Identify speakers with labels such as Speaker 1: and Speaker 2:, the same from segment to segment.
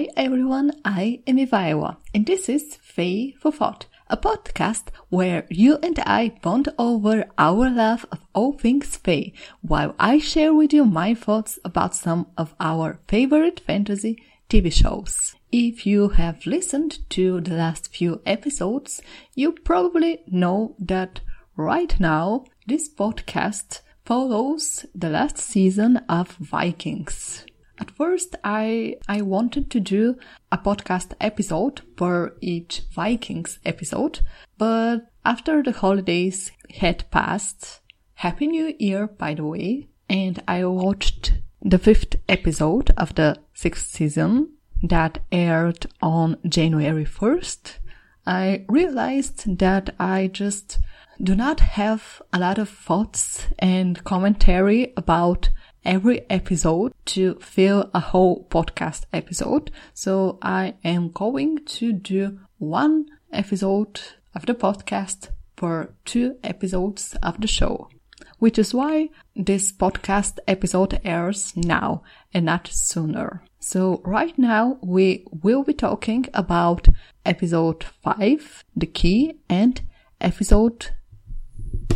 Speaker 1: Hi everyone, I am Ivaila, and this is Fae for Thought, a podcast where you and I bond over our love of all things Fae, while I share with you my thoughts about some of our favorite fantasy TV shows. If you have listened to the last few episodes, you probably know that right now this podcast follows the last season of Vikings. At first, I, I wanted to do a podcast episode for each Vikings episode, but after the holidays had passed, Happy New Year, by the way, and I watched the fifth episode of the sixth season that aired on January 1st, I realized that I just do not have a lot of thoughts and commentary about every episode to fill a whole podcast episode. So I am going to do one episode of the podcast for two episodes of the show, which is why this podcast episode airs now and not sooner. So right now we will be talking about episode 5, the key, and episode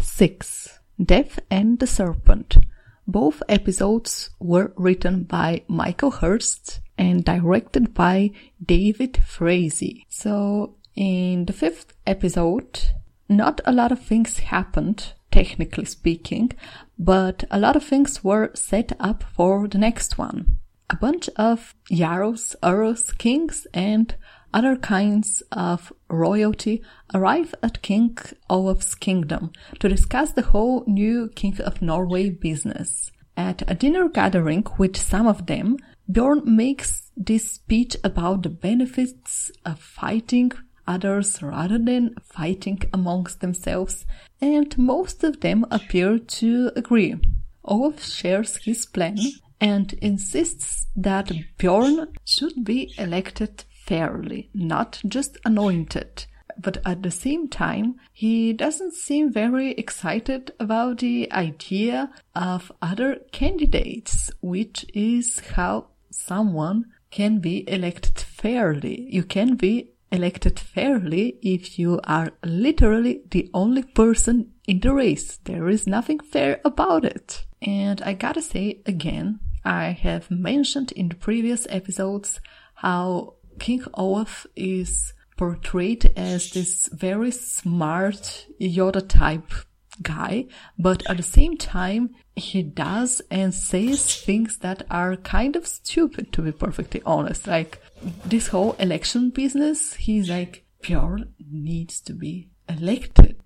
Speaker 1: 6, Death and the Serpent. Both episodes were written by Michael Hirst and directed by David Frazee. So in the fifth episode, not a lot of things happened, technically speaking, but a lot of things were set up for the next one. A bunch of Jarls, Earls, Kings, and other kinds of royalty arrive at King Olaf's kingdom to discuss the whole new King of Norway business. At a dinner gathering with some of them, Bjorn makes this speech about the benefits of fighting others rather than fighting amongst themselves, and most of them appear to agree. Olaf shares his plan and insists that Bjorn should be elected fairly, not just anointed. But at the same time, he doesn't seem very excited about the idea of other candidates, which is how someone can be elected fairly. You can be elected fairly if you are literally the only person in the race. There is nothing fair about it. And I gotta say again, I have mentioned in the previous episodes how King Olaf is portrayed as this very smart Yoda type guy, but at the same time, he does and says things that are kind of stupid, to be perfectly honest. Like this whole election business, he's like, Bjorn needs to be elected.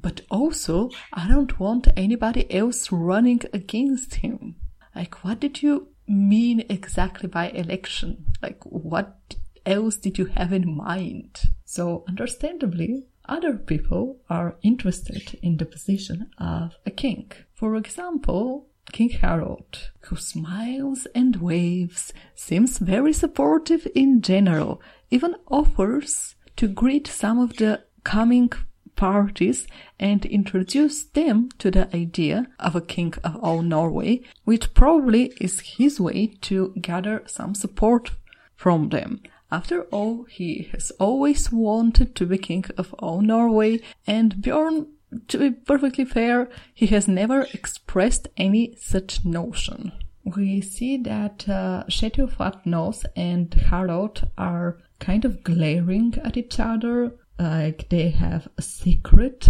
Speaker 1: But also, I don't want anybody else running against him. Like, what did you mean exactly by election? Like, what else did you have in mind? So, understandably, other people are interested in the position of a king. For example, King Harald, who smiles and waves, seems very supportive in general, even offers to greet some of the coming parties and introduce them to the idea of a king of all Norway, which probably is his way to gather some support from them. After all, he has always wanted to be king of all Norway, and Bjorn, to be perfectly fair, he has never expressed any such notion. We see that uh, Flatnose and Harald are kind of glaring at each other, like they have a secret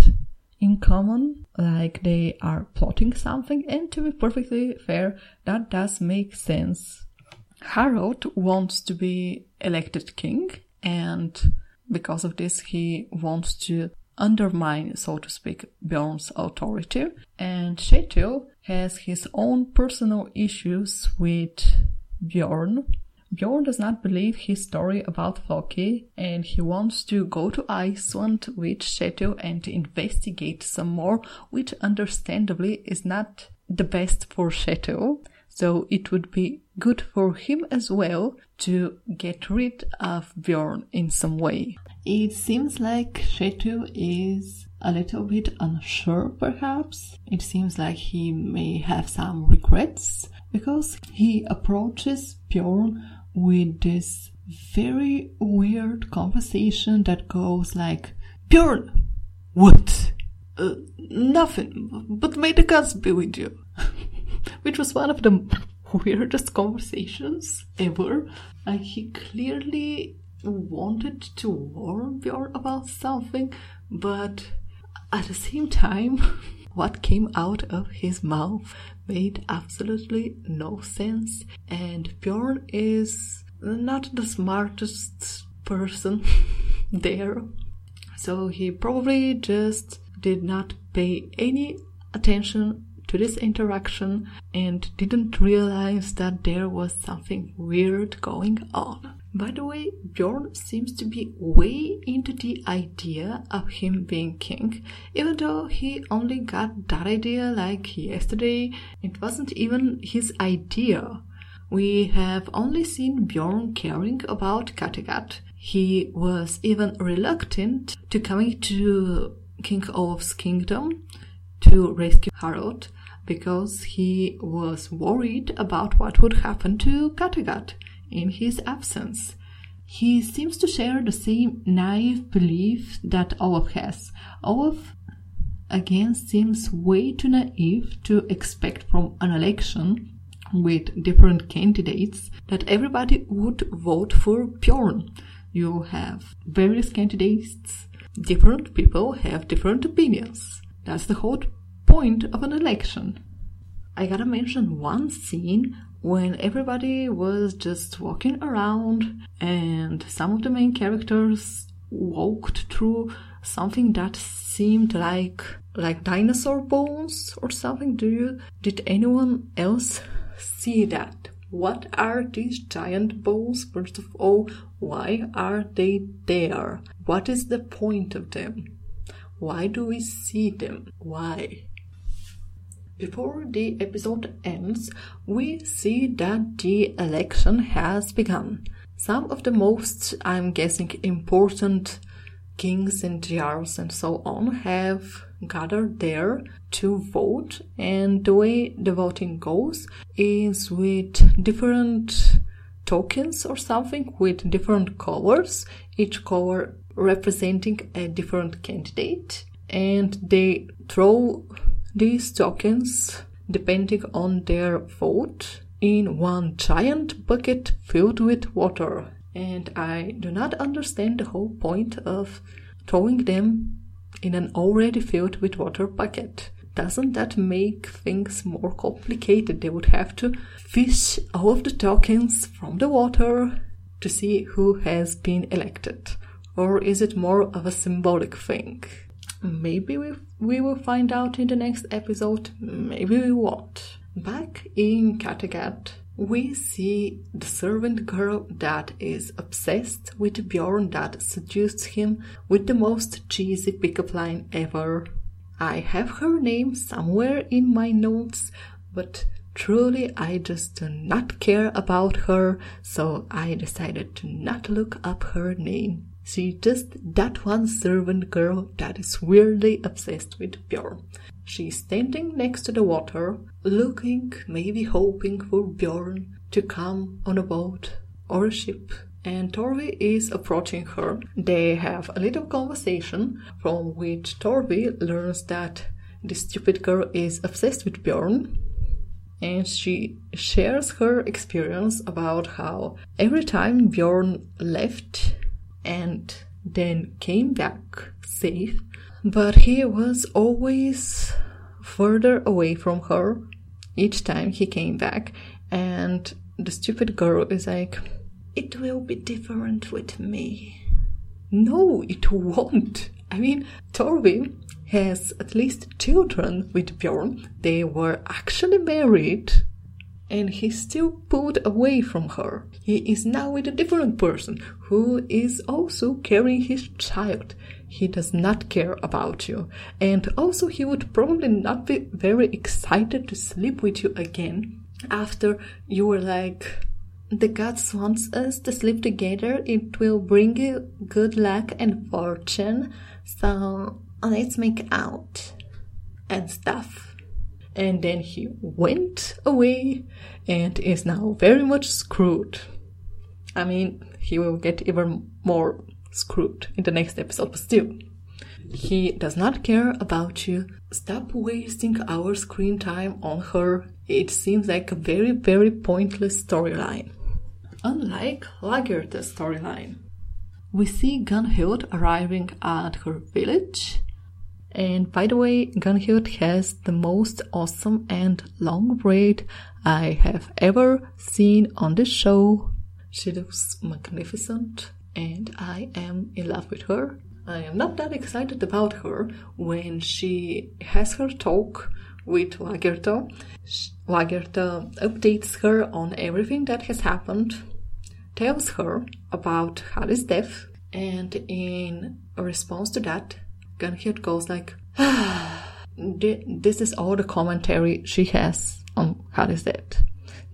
Speaker 1: in common, like they are plotting something, and to be perfectly fair, that does make sense Harald wants to be elected king, and because of this, he wants to undermine, so to speak, Bjorn's authority. And Kjetil has his own personal issues with Bjorn. Bjorn does not believe his story about Loki and he wants to go to Iceland with Kjetil and investigate some more, which understandably is not the best for Kjetil. So it would be good for him as well to get rid of Bjorn in some way. It seems like Kjetil is a little bit unsure perhaps. It seems like he may have some regrets because he approaches Bjorn with this very weird conversation that goes like, Bjorn, what? Uh, nothing, but may the gods be with you. Which was one of the weirdest conversations ever. Like, he clearly wanted to warn Bjorn about something, but at the same time, what came out of his mouth made absolutely no sense, and Bjorn is not the smartest person there. So he probably just did not pay any attention to this interaction and didn't realize that there was something weird going on. By the way, Bjorn seems to be way into the idea of him being king, even though he only got that idea like yesterday. It wasn't even his idea. We have only seen Bjorn caring about Kattegat. He was even reluctant to coming to King Olaf's kingdom to rescue Harald because he was worried about what would happen to Kattegat in his absence. He seems to share the same naive belief that Olaf has. Olaf again seems way too naive to expect from an election with different candidates that everybody would vote for Bjorn. You have various candidates, different people have different opinions. That's the whole point of an election. I gotta mention one scene when everybody was just walking around and some of the main characters walked through something that seemed like like dinosaur bones or something. Do you did anyone else see that? What are these giant bones? First of all why are they there? What is the point of them? Why do we see them? Why before the episode ends, we see that the election has begun. Some of the most, I'm guessing, important kings and jarls and so on have gathered there to vote, and the way the voting goes is with different tokens or something with different colors, each color representing a different candidate, and they throw these tokens, depending on their vote, in one giant bucket filled with water. And I do not understand the whole point of throwing them in an already filled with water bucket. Doesn't that make things more complicated? They would have to fish all of the tokens from the water to see who has been elected. Or is it more of a symbolic thing? Maybe we, we will find out in the next episode, maybe we won't. Back in Kattegat, we see the servant girl that is obsessed with Bjorn that seduced him with the most cheesy pickup line ever. I have her name somewhere in my notes, but truly I just do not care about her, so I decided to not look up her name. She just that one servant girl that is weirdly obsessed with Bjorn. She's standing next to the water, looking, maybe hoping for Bjorn to come on a boat or a ship. And Torvi is approaching her. They have a little conversation from which Torvi learns that this stupid girl is obsessed with Bjorn and she shares her experience about how every time Bjorn left and then came back safe, but he was always further away from her each time he came back, and the stupid girl is like, It will be different with me. No, it won't. I mean, Torvi has at least children with Bjorn. They were actually married and he still pulled away from her. He is now with a different person who is also carrying his child. He does not care about you. And also, he would probably not be very excited to sleep with you again after you were like, the gods wants us to sleep together. It will bring you good luck and fortune. So let's make out and stuff and then he went away and is now very much screwed. I mean, he will get even more screwed in the next episode, but still. He does not care about you. Stop wasting our screen time on her. It seems like a very, very pointless storyline. Unlike Lagertha's storyline, we see Gunhild arriving at her village. And by the way, Gunhild has the most awesome and long braid I have ever seen on the show. She looks magnificent and I am in love with her. I am not that excited about her when she has her talk with Lagertha. Lagertha updates her on everything that has happened, tells her about Hali's death, and in response to that, Gunhild goes like, this is all the commentary she has on Hali's death.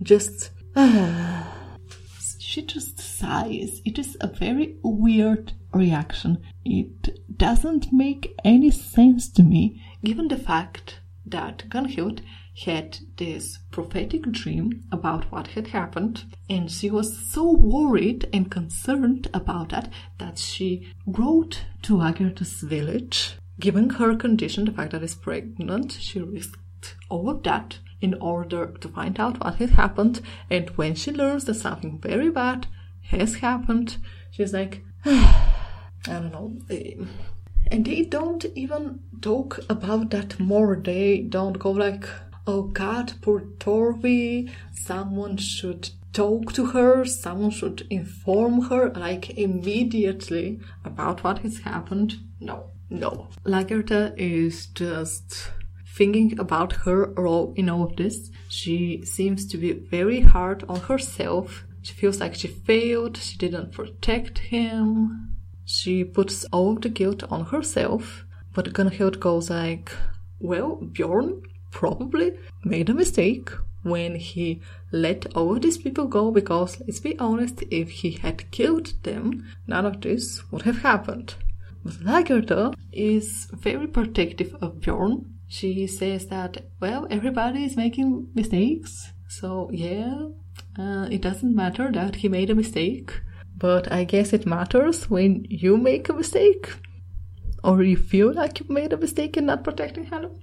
Speaker 1: Just, she just sighs. It is a very weird reaction. It doesn't make any sense to me, given the fact that Gunhild had this prophetic dream about what had happened, and she was so worried and concerned about that that she rode to Lagertha's village, given her condition, the fact that she's pregnant, she risked all of that in order to find out what had happened. And when she learns that something very bad has happened, she's like, I don't know. Eh, And they don't even talk about that more. They don't go like, oh God, poor Torvi, someone should talk to her, someone should inform her, like immediately about what has happened. No, no. Lagertha is just thinking about her role in all of this. She seems to be very hard on herself. She feels like she failed, she didn't protect him. She puts all the guilt on herself. But Gunhild goes like, well, Bjorn probably made a mistake when he let all these people go because, let's be honest, if he had killed them, none of this would have happened. But Lagertha is very protective of Bjorn she says that, well, everybody is making mistakes. So, yeah, uh, it doesn't matter that he made a mistake. But I guess it matters when you make a mistake. Or you feel like you made a mistake in not protecting Hannah.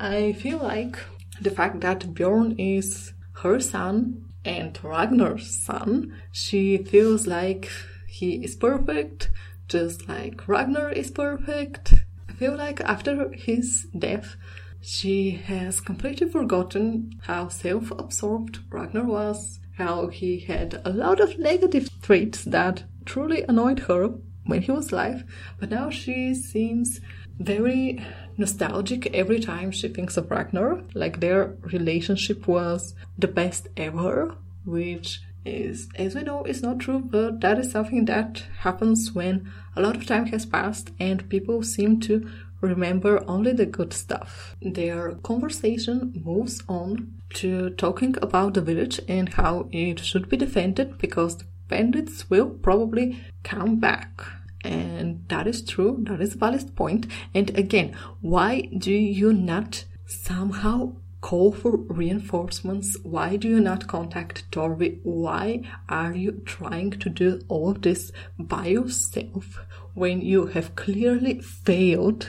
Speaker 1: I feel like the fact that Bjorn is her son and Ragnar's son, she feels like he is perfect, just like Ragnar is perfect, I feel like after his death, she has completely forgotten how self absorbed Ragnar was, how he had a lot of negative traits that truly annoyed her when he was alive, but now she seems very nostalgic every time she thinks of Ragnar. Like their relationship was the best ever, which is, as we know, is not true, but that is something that happens when a lot of time has passed and people seem to remember only the good stuff. Their conversation moves on to talking about the village and how it should be defended because the bandits will probably come back. And that is true, that is a valid point. And again, why do you not somehow call for reinforcements? Why do you not contact Torvi? Why are you trying to do all of this by yourself when you have clearly failed?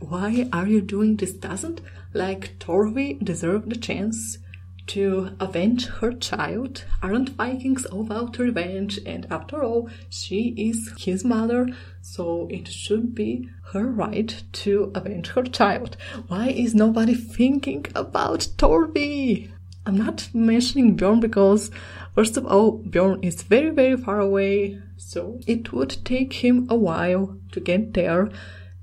Speaker 1: Why are you doing this? Doesn't like Torvi deserve the chance to avenge her child? Aren't Vikings all about revenge? And after all, she is his mother, so it should be her right to avenge her child. Why is nobody thinking about Torvi? I'm not mentioning Bjorn because, first of all, Bjorn is very, very far away, so it would take him a while to get there.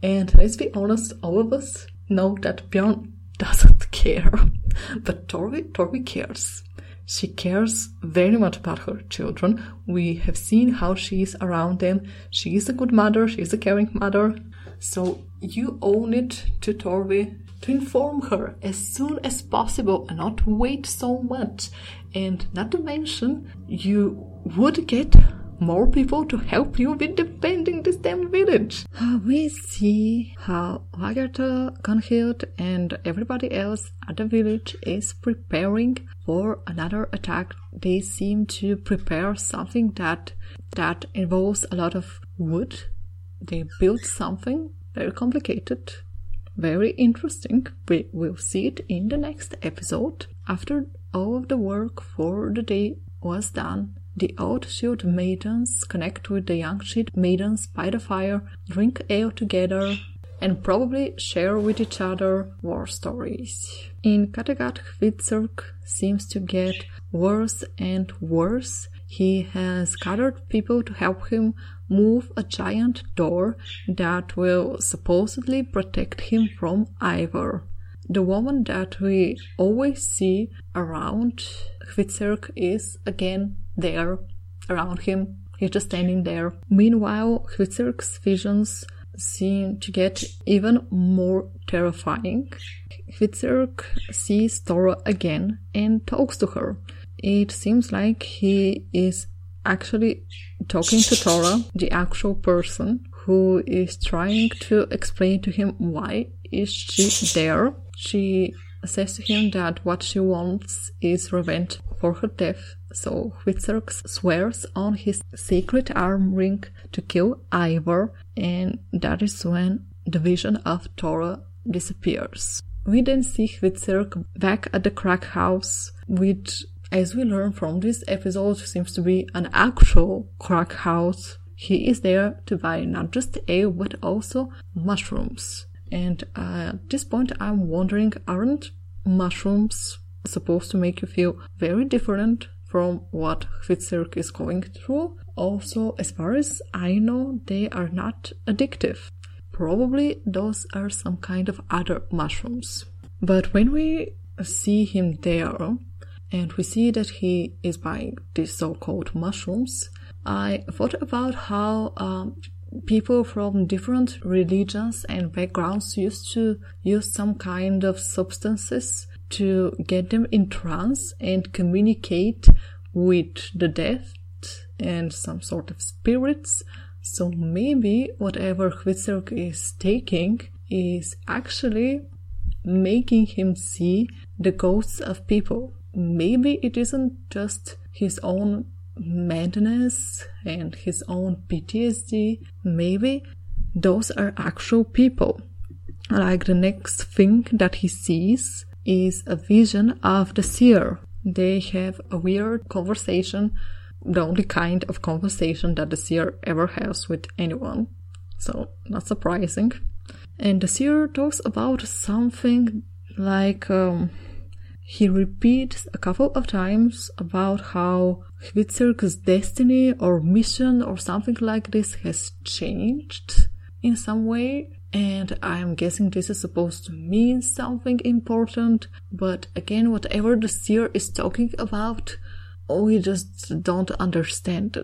Speaker 1: And let's be honest, all of us know that Bjorn doesn't care. But Torvi, Torvi cares. She cares very much about her children. We have seen how she is around them. She is a good mother. She is a caring mother. So you own it to Torvi to inform her as soon as possible and not wait so much. And not to mention, you would get more people to help you with defending this damn village. Uh, we see how Lagertha, Gunhild, and everybody else at the village is preparing for another attack. They seem to prepare something that that involves a lot of wood. They build something very complicated, very interesting. We will see it in the next episode. After all of the work for the day was done, the old shield maidens connect with the young shield maidens by the fire, drink ale together, and probably share with each other war stories. In Kattegat, Hvitserk seems to get worse and worse. He has gathered people to help him move a giant door that will supposedly protect him from Ivar. The woman that we always see around Hvitserk is again there around him. He's just standing there. Meanwhile, Hvitserk's visions seem to get even more terrifying. Hvitserk sees Tora again and talks to her. It seems like he is actually talking to Tora, the actual person who is trying to explain to him why is she there. She says to him that what she wants is revenge for her death. So Hvitserk swears on his sacred arm ring to kill Ivar, and that is when the vision of Tora disappears. We then see Hvitserk back at the crack house, which, as we learn from this episode, seems to be an actual crack house. He is there to buy not just ale but also mushrooms. And uh, at this point, I'm wondering, aren't mushrooms supposed to make you feel very different from what Hvitserk is going through? Also, as far as I know, they are not addictive. Probably those are some kind of other mushrooms. But when we see him there, and we see that he is buying these so-called mushrooms, I thought about how um, people from different religions and backgrounds used to use some kind of substances to get them in trance and communicate with the dead and some sort of spirits. So maybe whatever Hvitserk is taking is actually making him see the ghosts of people. Maybe it isn't just his own madness and his own PTSD, maybe those are actual people. Like the next thing that he sees is a vision of the seer. They have a weird conversation, the only kind of conversation that the seer ever has with anyone. So, not surprising. And the seer talks about something like um, he repeats a couple of times about how Hvitserk's destiny or mission or something like this has changed in some way. And I'm guessing this is supposed to mean something important. But again, whatever the seer is talking about, we just don't understand.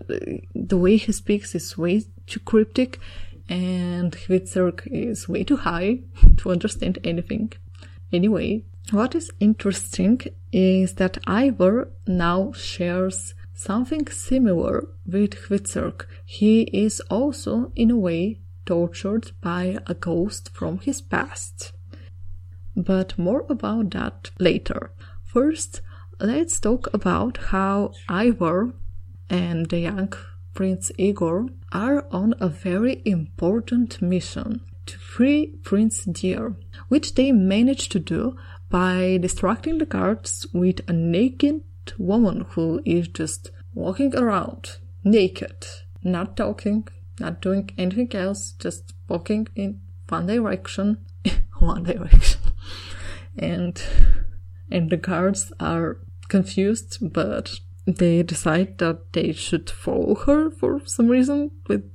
Speaker 1: The way he speaks is way too cryptic and Hvitserk is way too high to understand anything. Anyway, what is interesting is that Ivar now shares something similar with Hvitserk. He is also, in a way, tortured by a ghost from his past. But more about that later. First, let's talk about how Ivar and the young Prince Igor are on a very important mission to free Prince Dir, which they manage to do by distracting the guards with a naked woman who is just walking around naked, not talking, not doing anything else, just walking in one direction, one direction. And and the guards are confused, but they decide that they should follow her for some reason. With,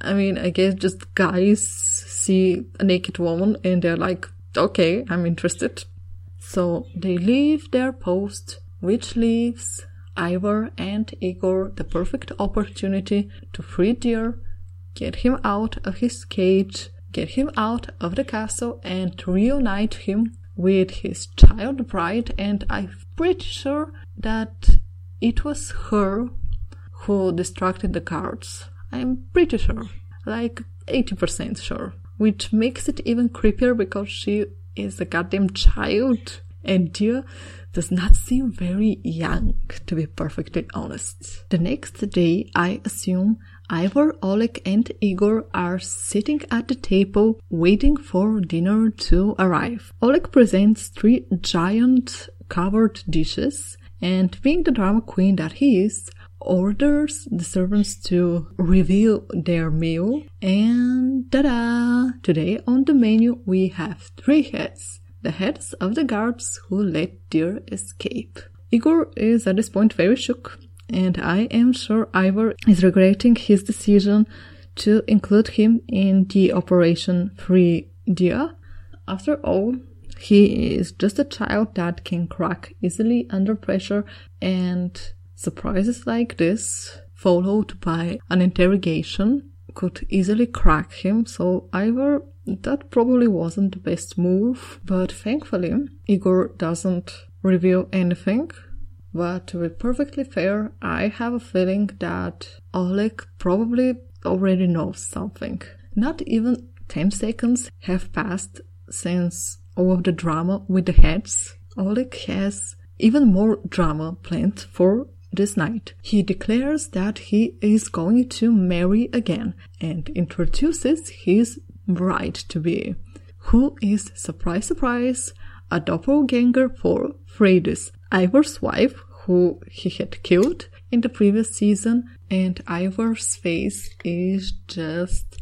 Speaker 1: I mean, I guess just guys see a naked woman and they're like, okay, I'm interested. So they leave their post, which leaves Ivar and Igor the perfect opportunity to free Dir, get him out of his cage, get him out of the castle, and reunite him with his child bride. And I'm pretty sure that it was her who distracted the guards. I'm pretty sure. Like 80% sure. Which makes it even creepier because she is a goddamn child. And Dir does not seem very young, to be perfectly honest. The next day, I assume Ivar, Oleg, and Igor are sitting at the table waiting for dinner to arrive. Oleg presents three giant covered dishes, and being the drama queen that he is, orders the servants to reveal their meal. And ta-da! Today on the menu we have three heads the heads of the guards who let Dir escape. Igor is at this point very shook, and I am sure Ivar is regretting his decision to include him in the Operation Free Dir. After all, he is just a child that can crack easily under pressure, and surprises like this, followed by an interrogation, could easily crack him. So Ivar that probably wasn't the best move, but thankfully, Igor doesn't reveal anything. But to be perfectly fair, I have a feeling that Oleg probably already knows something. Not even 10 seconds have passed since all of the drama with the heads. Oleg has even more drama planned for this night. He declares that he is going to marry again and introduces his bride to be, who is, surprise, surprise, a doppelganger for Freydis, Ivar's wife, who he had killed in the previous season, and Ivar's face is just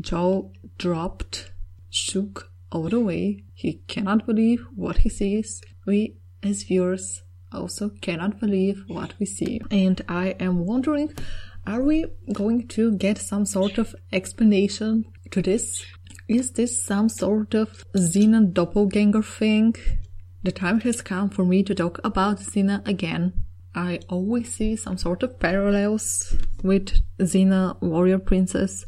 Speaker 1: jaw dropped, shook all the way. He cannot believe what he sees. We, as viewers, also cannot believe what we see. And I am wondering, are we going to get some sort of explanation to this? Is this some sort of Xena doppelganger thing? The time has come for me to talk about Xena again. I always see some sort of parallels with Xena Warrior Princess,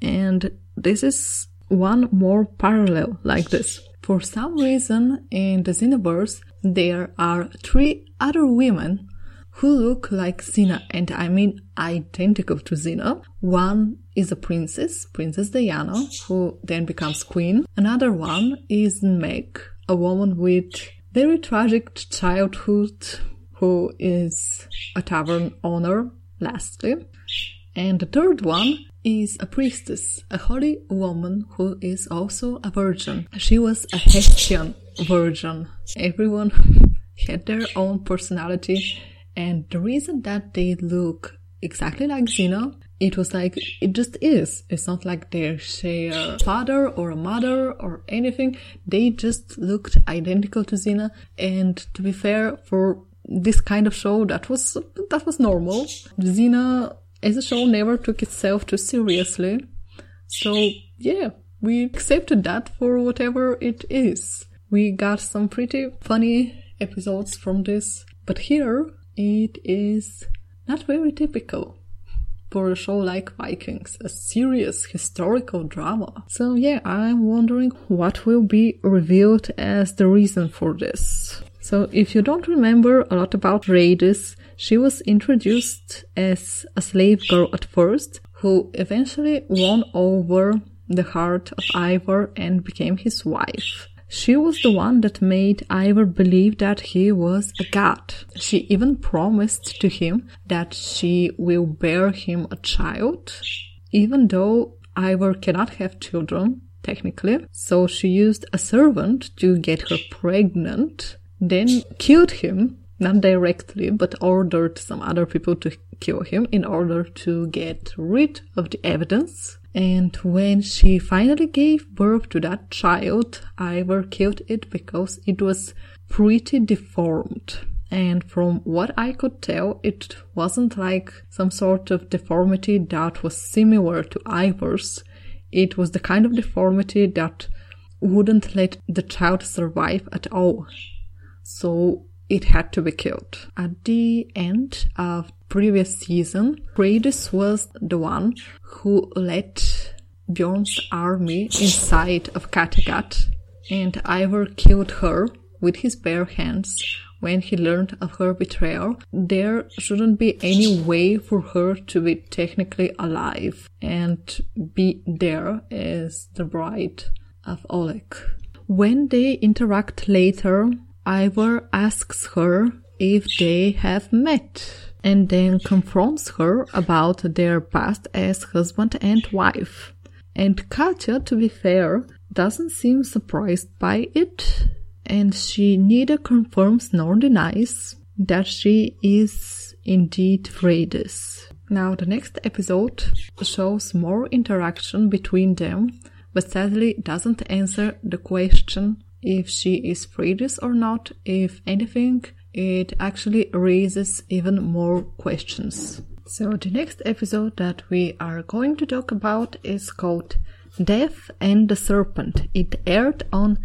Speaker 1: and this is one more parallel like this. For some reason, in the Xenoverse, there are three other women who look like Xena, and I mean identical to Xena. One is a princess, Princess Diana, who then becomes queen. Another one is Meg, a woman with very tragic childhood who is a tavern owner, lastly. And the third one is a priestess, a holy woman who is also a virgin. She was a Hestian virgin. Everyone had their own personality and the reason that they look exactly like Xena, it was like, it just is. It's not like they share a father or a mother or anything. They just looked identical to Xena. And to be fair, for this kind of show, that was, that was normal. Xena as a show never took itself too seriously. So yeah, we accepted that for whatever it is. We got some pretty funny episodes from this. But here, it is not very typical for a show like Vikings, a serious historical drama. So yeah, I'm wondering what will be revealed as the reason for this. So if you don't remember a lot about Freydis, she was introduced as a slave girl at first, who eventually won over the heart of Ivar and became his wife. She was the one that made Ivar believe that he was a god. She even promised to him that she will bear him a child, even though Ivar cannot have children, technically. So she used a servant to get her pregnant, then killed him, not directly, but ordered some other people to kill him in order to get rid of the evidence and when she finally gave birth to that child, Ivar killed it because it was pretty deformed. And from what I could tell, it wasn't like some sort of deformity that was similar to Ivar's. It was the kind of deformity that wouldn't let the child survive at all. So it had to be killed. At the end of previous season, Freydis was the one who led Bjorn's army inside of Kattegat, and Ivar killed her with his bare hands when he learned of her betrayal, there shouldn't be any way for her to be technically alive and be there as the bride of Oleg. When they interact later, Ivar asks her if they have met and then confronts her about their past as husband and wife. And Katya, to be fair, doesn't seem surprised by it, and she neither confirms nor denies that she is indeed Freydis. Now, the next episode shows more interaction between them, but sadly doesn't answer the question if she is Freydis or not. If anything, it actually raises even more questions. So, the next episode that we are going to talk about is called Death and the Serpent. It aired on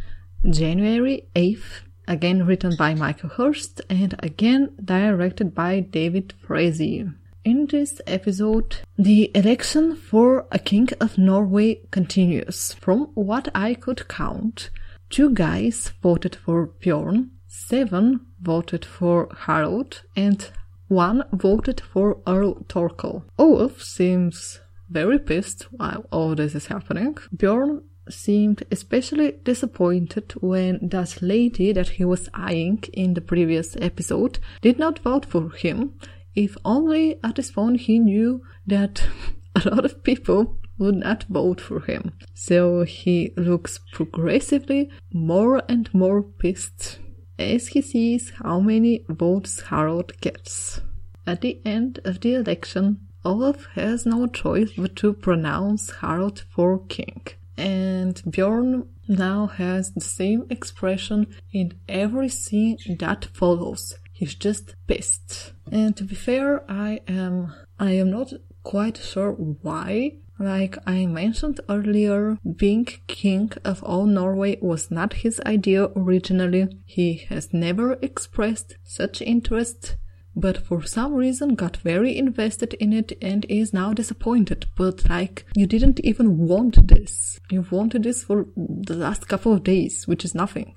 Speaker 1: January 8th, again written by Michael Hirst and again directed by David Frazee. In this episode, the election for a king of Norway continues. From what I could count, two guys voted for Bjorn, seven voted for Harald, and one voted for Earl Torkel. Olaf seems very pissed while all this is happening. Bjorn seemed especially disappointed when that lady that he was eyeing in the previous episode did not vote for him. If only at this point he knew that a lot of people would not vote for him. So he looks progressively more and more pissed as he sees how many votes Harald gets. At the end of the election, Olaf has no choice but to pronounce Harald for king. And Bjorn now has the same expression in every scene that follows. He's just pissed. And to be fair, I am I am not quite sure why like I mentioned earlier, being king of all Norway was not his idea originally. He has never expressed such interest, but for some reason got very invested in it and is now disappointed. But like, you didn't even want this. You wanted this for the last couple of days, which is nothing.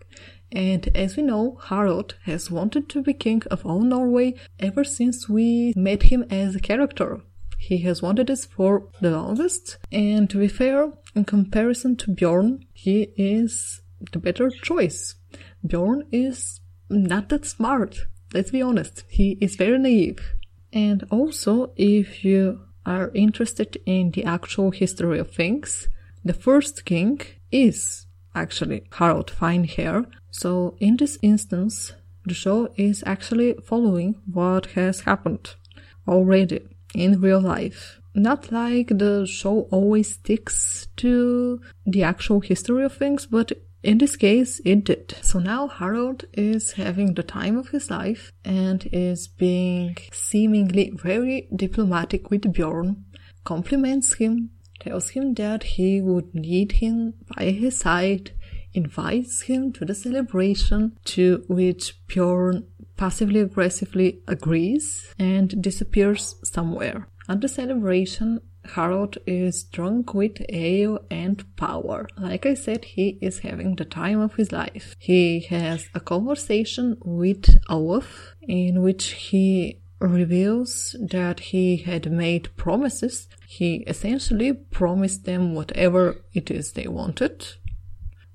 Speaker 1: And as we know, Harald has wanted to be king of all Norway ever since we met him as a character. He has wanted this for the longest, and to be fair, in comparison to Bjorn, he is the better choice. Bjorn is not that smart, let's be honest. He is very naive. And also, if you are interested in the actual history of things, the first king is actually Harald Finehair. So in this instance, the show is actually following what has happened already in real life. Not like the show always sticks to the actual history of things, but in this case, it did. So now Harald is having the time of his life and is being seemingly very diplomatic with Bjorn, compliments him, tells him that he would need him by his side, invites him to the celebration to which Bjorn passively aggressively agrees and disappears somewhere. At the celebration, Harald is drunk with ale and power. Like I said, he is having the time of his life. He has a conversation with Olaf in which he reveals that he had made promises. He essentially promised them whatever it is they wanted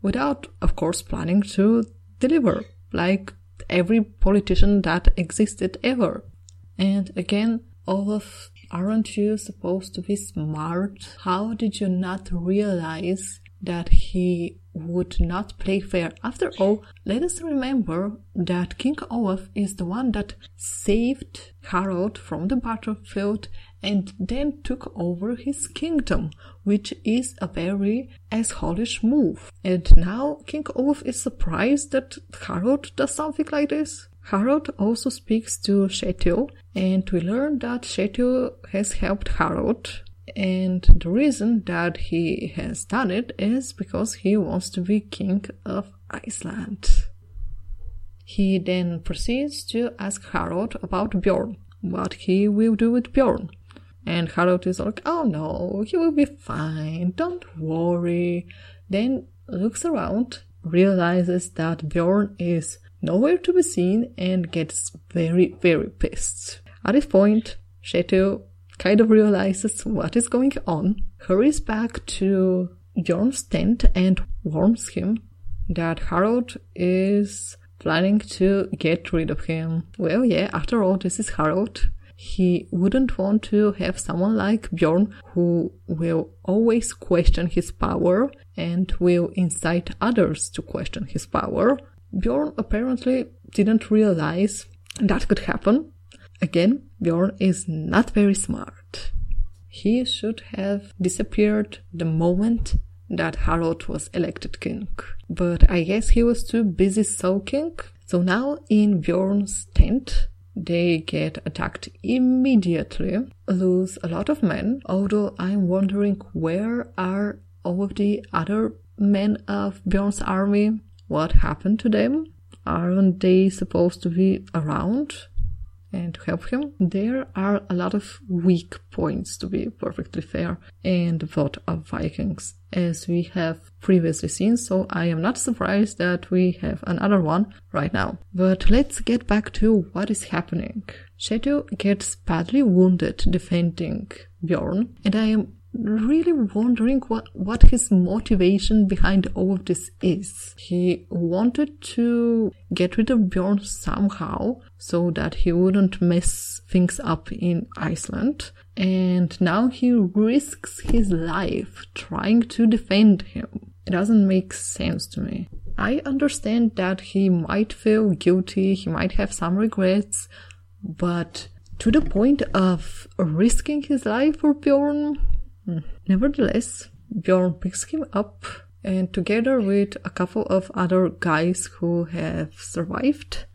Speaker 1: without, of course, planning to deliver. Like every politician that existed ever. And again, Olaf, aren't you supposed to be smart? How did you not realize that he would not play fair? After all, let us remember that King Olaf is the one that saved Harald from the battlefield and then took over his kingdom, which is a very assholish move. And now King Olaf is surprised that Harald does something like this. Harald also speaks to Kjetil, and we learn that Kjetil has helped Harald. And the reason that he has done it is because he wants to be king of Iceland. He then proceeds to ask Harald about Bjorn, what he will do with Bjorn. And Harald is like, oh no, he will be fine, don't worry. Then looks around, realizes that Bjorn is nowhere to be seen and gets very, very pissed. At this point, Kjetil kind of realizes what is going on, hurries back to Bjorn's tent and warns him that Harald is planning to get rid of him. Well, yeah, after all, this is Harald. He wouldn't want to have someone like Bjorn who will always question his power and will incite others to question his power. Bjorn apparently didn't realize that could happen. Again, Bjorn is not very smart. He should have disappeared the moment that Harald was elected king. But I guess he was too busy sulking. So now in Bjorn's tent, they get attacked immediately, lose a lot of men, although I'm wondering where are all of the other men of Bjorn's army? What happened to them? Aren't they supposed to be around? And to help him. There are a lot of weak points, to be perfectly fair, in the plot of Vikings, as we have previously seen, so I am not surprised that we have another one right now. But let's get back to what is happening. Kjetil gets badly wounded defending Bjorn, and I am really wondering what, what his motivation behind all of this is. He wanted to get rid of Bjorn somehow so that he wouldn't mess things up in Iceland. And now he risks his life trying to defend him. It doesn't make sense to me. I understand that he might feel guilty, he might have some regrets, but to the point of risking his life for Bjorn, Hmm. Nevertheless, Bjorn picks him up and together with a couple of other guys who have survived,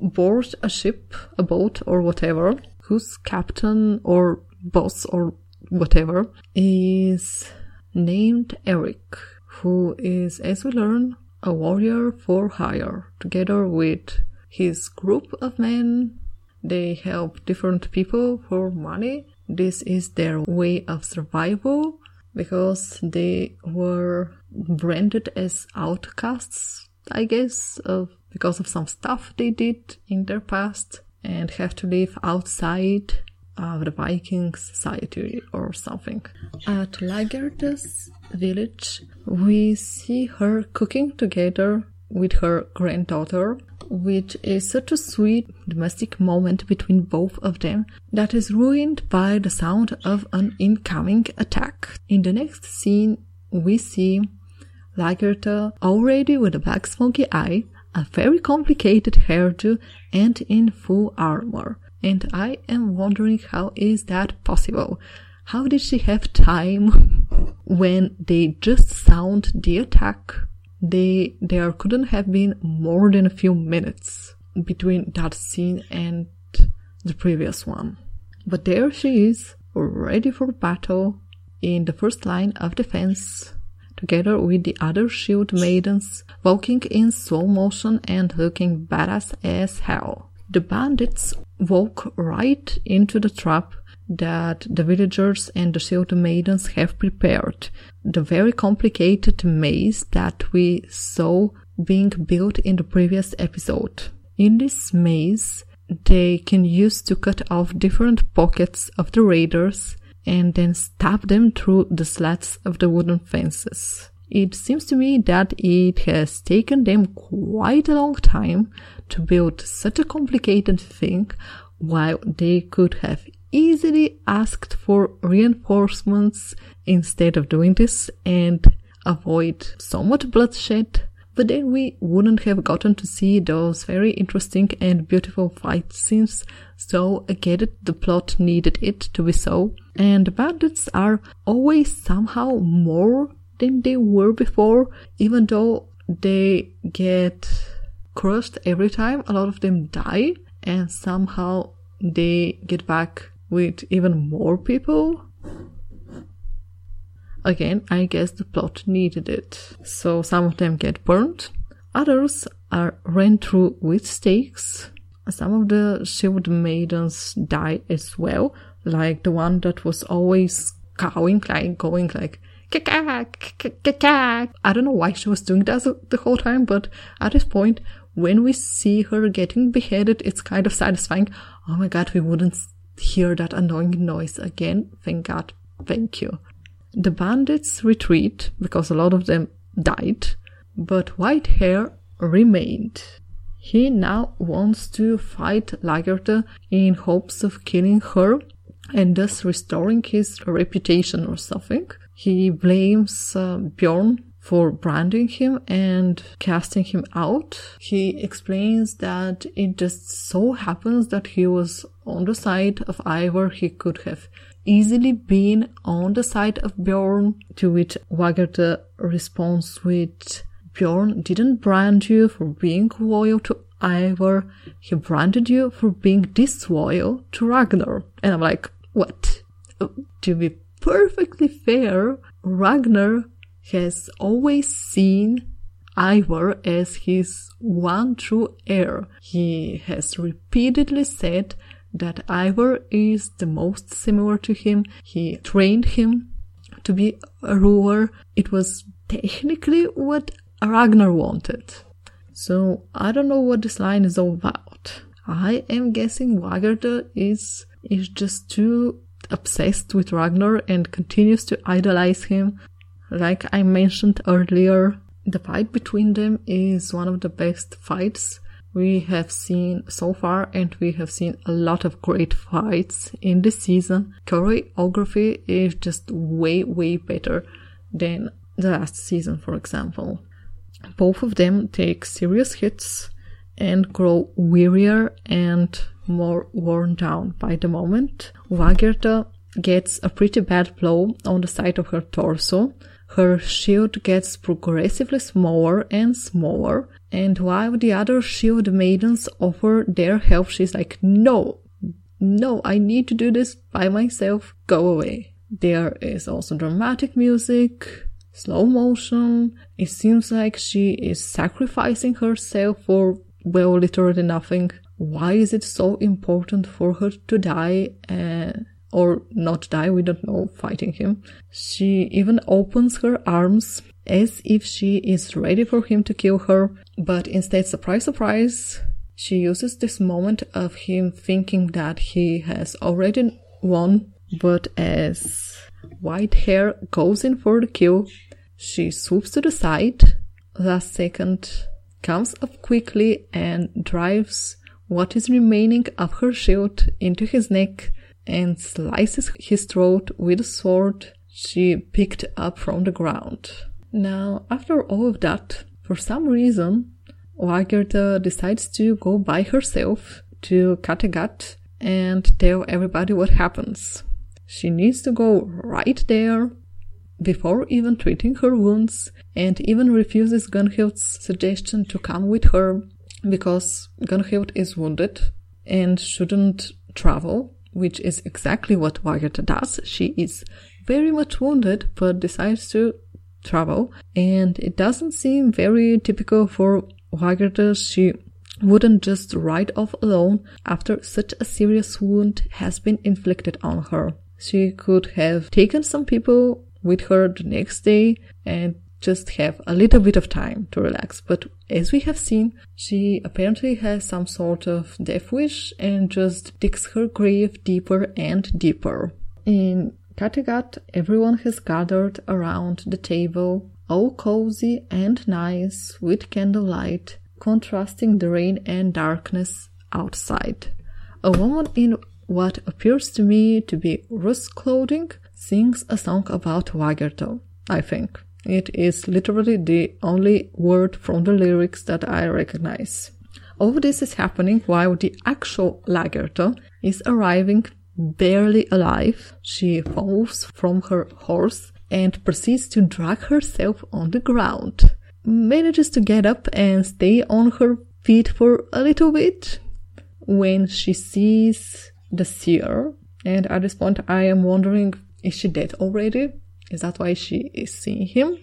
Speaker 1: board a ship, a boat or whatever, whose captain or boss or whatever is named Eric, who is, as we learn, a warrior for hire. Together with his group of men, they help different people for money this is their way of survival because they were branded as outcasts, I guess, of, because of some stuff they did in their past and have to live outside of the Viking society or something. At Lagertha's village, we see her cooking together with her granddaughter which is such a sweet domestic moment between both of them that is ruined by the sound of an incoming attack. In the next scene, we see Lagertha already with a black smoky eye, a very complicated hairdo, and in full armor. And I am wondering how is that possible? How did she have time when they just sound the attack they there couldn't have been more than a few minutes between that scene and the previous one. But there she is, ready for battle in the first line of defense, together with the other shield maidens, walking in slow motion and looking badass as hell. The bandits walk right into the trap that the villagers and the shield maidens have prepared. The very complicated maze that we saw being built in the previous episode. In this maze, they can use to cut off different pockets of the raiders and then stab them through the slats of the wooden fences. It seems to me that it has taken them quite a long time to build such a complicated thing while they could have easily asked for reinforcements instead of doing this and avoid so much bloodshed. But then we wouldn't have gotten to see those very interesting and beautiful fight scenes. So it, the plot needed it to be so. And bandits are always somehow more than they were before, even though they get crushed every time. A lot of them die and somehow they get back with even more people. Again, I guess the plot needed it. So some of them get burnt, others are ran through with stakes. Some of the shield maidens die as well, like the one that was always cowing, like going like I don't know why she was doing that the whole time, but at this point, when we see her getting beheaded, it's kind of satisfying. Oh my god, we wouldn't hear that annoying noise again. Thank God. Thank you. The bandits retreat because a lot of them died, but White Hair remained. He now wants to fight Lagertha in hopes of killing her and thus restoring his reputation or something. He blames uh, Bjorn for branding him and casting him out. He explains that it just so happens that he was on the side of Ivar. He could have easily been on the side of Bjorn, to which Lagertha responds with Bjorn didn't brand you for being loyal to Ivar, he branded you for being disloyal to Ragnar. And I'm like, what? To be perfectly fair, Ragnar has always seen Ivar as his one true heir. He has repeatedly said that Ivar is the most similar to him. He trained him to be a ruler. It was technically what Ragnar wanted. So I don't know what this line is all about. I am guessing Lagertha is is just too obsessed with Ragnar and continues to idolize him. Like I mentioned earlier, the fight between them is one of the best fights we have seen so far, and we have seen a lot of great fights in this season. Choreography is just way, way better than the last season, for example. Both of them take serious hits and grow wearier and more worn down by the moment. Lagertha gets a pretty bad blow on the side of her torso. Her shield gets progressively smaller and smaller, and while the other shield maidens offer their help, she's like, no, no, I need to do this by myself, go away. There is also dramatic music, slow motion. It seems like she is sacrificing herself for, well, literally nothing. Why is it so important for her to die uh, or not die? We don't know, fighting him. She even opens her arms as if she is ready for him to kill her, but instead, surprise, surprise, she uses this moment of him thinking that he has already won, but as white hair goes in for the kill, she swoops to the side, last second, comes up quickly and drives what is remaining of her shield into his neck and slices his throat with a sword she picked up from the ground. Now, after all of that, for some reason, Lagertha decides to go by herself to Kattegat and tell everybody what happens. She needs to go right there before even treating her wounds and even refuses Gunhild's suggestion to come with her because Gunhild is wounded and shouldn't travel, which is exactly what Lagertha does. She is very much wounded but decides to travel and it doesn't seem very typical for Lagertha. She wouldn't just ride off alone after such a serious wound has been inflicted on her. She could have taken some people with her the next day and just have a little bit of time to relax. But as we have seen, she apparently has some sort of death wish and just digs her grave deeper and deeper. In Kattegat, everyone has gathered around the table, all cozy and nice with candlelight, contrasting the rain and darkness outside. A woman in what appears to me to be rust clothing sings a song about Lagertha, I think. It is literally the only word from the lyrics that I recognize. All this is happening while the actual Lagertha is arriving barely alive. She falls from her horse and proceeds to drag herself on the ground. Manages to get up and stay on her feet for a little bit when she sees the seer. And at this point, I am wondering is she dead already? Is that why she is seeing him?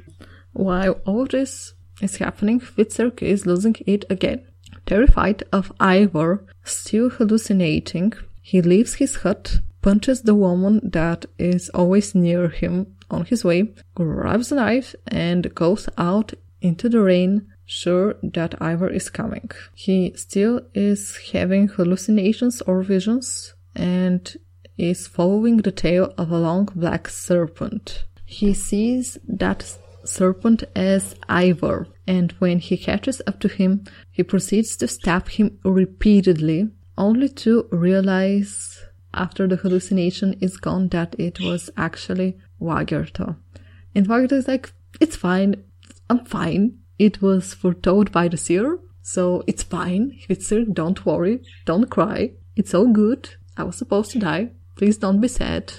Speaker 1: While all this is happening, Hvitserk is losing it again. Terrified of Ivar still hallucinating, he leaves his hut, punches the woman that is always near him on his way, grabs a knife, and goes out into the rain
Speaker 2: sure that Ivar is coming. He still is having hallucinations or visions and is following the tail of a long black serpent. He sees that serpent as Ivar, and when he catches up to him, he proceeds to stab him repeatedly, only to realize after the hallucination is gone that it was actually Lagertha. And Lagertha is like, it's fine, I'm fine. It was foretold by the seer, so it's fine. It's Hvitserk, don't worry, don't cry. It's all good. I was supposed to die. Please don't be sad.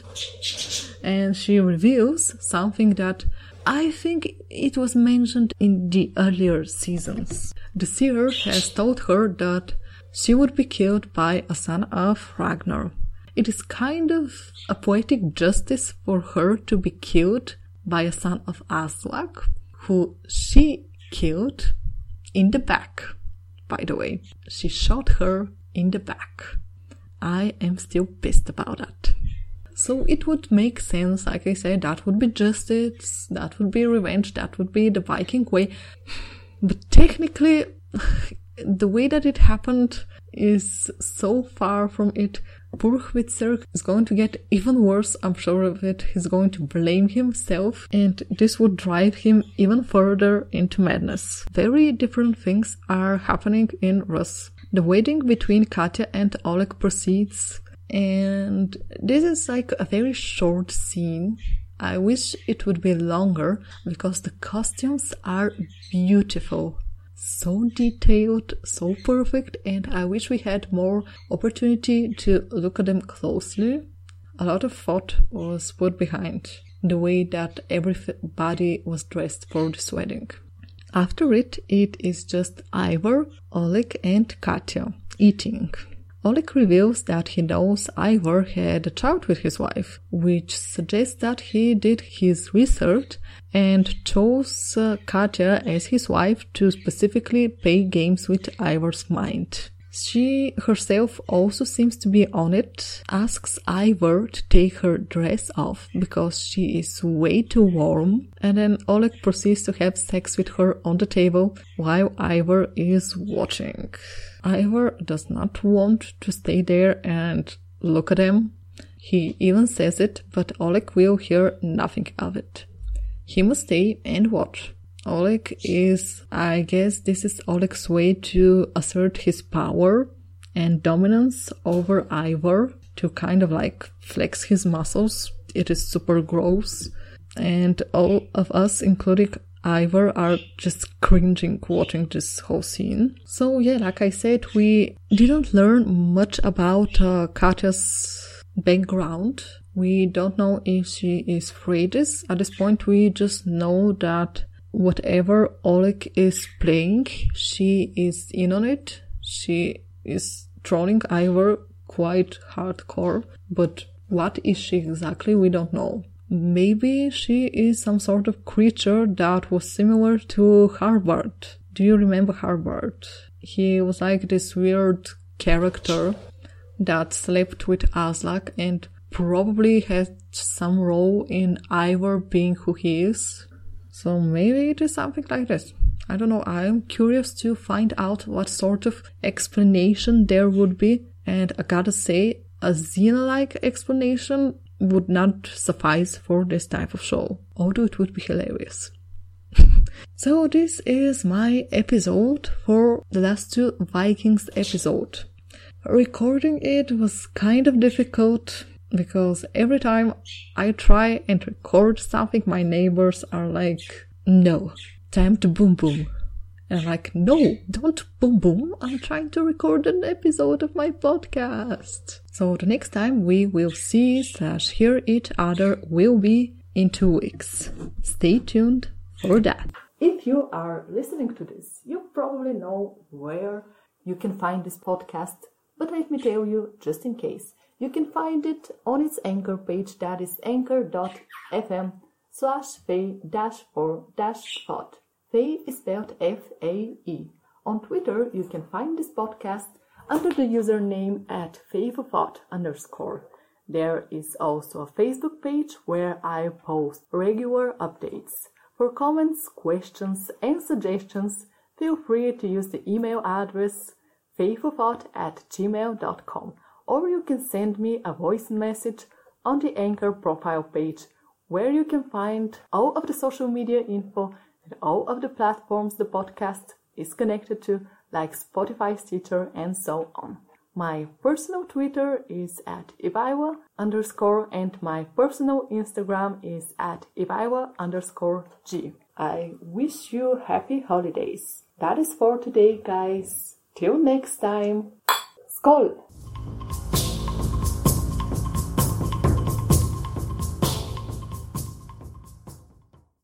Speaker 2: And she reveals something that I think it was mentioned in the earlier seasons. The seer has told her that she would be killed by a son of Ragnar. It is kind of a poetic justice for her to be killed by a son of Aslaug, who she killed in the back. By the way, she shot her in the back. I am still pissed about that. So it would make sense, like I said, that would be justice, that would be revenge, that would be the Viking way. But technically, the way that it happened is so far from it. Poor is going to get even worse, I'm sure of it. He's going to blame himself, and this would drive him even further into madness. Very different things are happening in Rus. The wedding between Katya and Oleg proceeds, and this is like a very short scene. I wish it would be longer because the costumes are beautiful so detailed, so perfect, and I wish we had more opportunity to look at them closely. A lot of thought was put behind the way that everybody was dressed for this wedding. After it, it is just Ivar, Oleg, and Katya eating. Oleg reveals that he knows Ivar had a child with his wife, which suggests that he did his research and chose uh, Katya as his wife to specifically play games with Ivar's mind. She herself also seems to be on it, asks Ivar to take her dress off because she is way too warm, and then Oleg proceeds to have sex with her on the table while Ivar is watching. Ivar does not want to stay there and look at him. He even says it, but Oleg will hear nothing of it. He must stay and watch. Oleg is, I guess, this is Oleg's way to assert his power and dominance over Ivar to kind of like flex his muscles. It is super gross. And all of us, including Ivar are just cringing watching this whole scene. So yeah, like I said, we didn't learn much about uh, Katya's background. We don't know if she is Freydis. At this point, we just know that whatever Oleg is playing, she is in on it. She is trolling Ivar quite hardcore, but what is she exactly? We don't know. Maybe she is some sort of creature that was similar to Harbard. Do you remember Harbard? He was like this weird character that slept with Aslaug and probably had some role in Ivar being who he is. So maybe it is something like this. I don't know. I am curious to find out what sort of explanation there would be. And I gotta say, a Xena-like explanation would not suffice for this type of show, although it would be hilarious. so this is my episode for the last two Vikings episode. Recording it was kind of difficult because every time I try and record something, my neighbors are like, no, time to boom boom. And I'm like, no, don't boom boom. I'm trying to record an episode of my podcast. So the next time we will see slash hear each other will be in two weeks. Stay tuned for that. If you are listening to this, you probably know where you can find this podcast, but let me tell you just in case. You can find it on its anchor page that is anchor.fm slash fae dash for dash. Fae is spelled F-A-E. On Twitter, you can find this podcast under the username at faithfulthought underscore. There is also a Facebook page where I post regular updates. For comments, questions, and suggestions,
Speaker 1: feel free to use the email address faithfulthought at gmail.com or you can send me a voice message on the Anchor profile page where you can find all of the social media info and all of the platforms the podcast is connected to, like Spotify, Stitcher, and so on. My personal Twitter is at Ibaiwa underscore and my personal Instagram is at Ibaiwa underscore G. I wish you happy holidays. That is for today, guys. Till next time. Skål!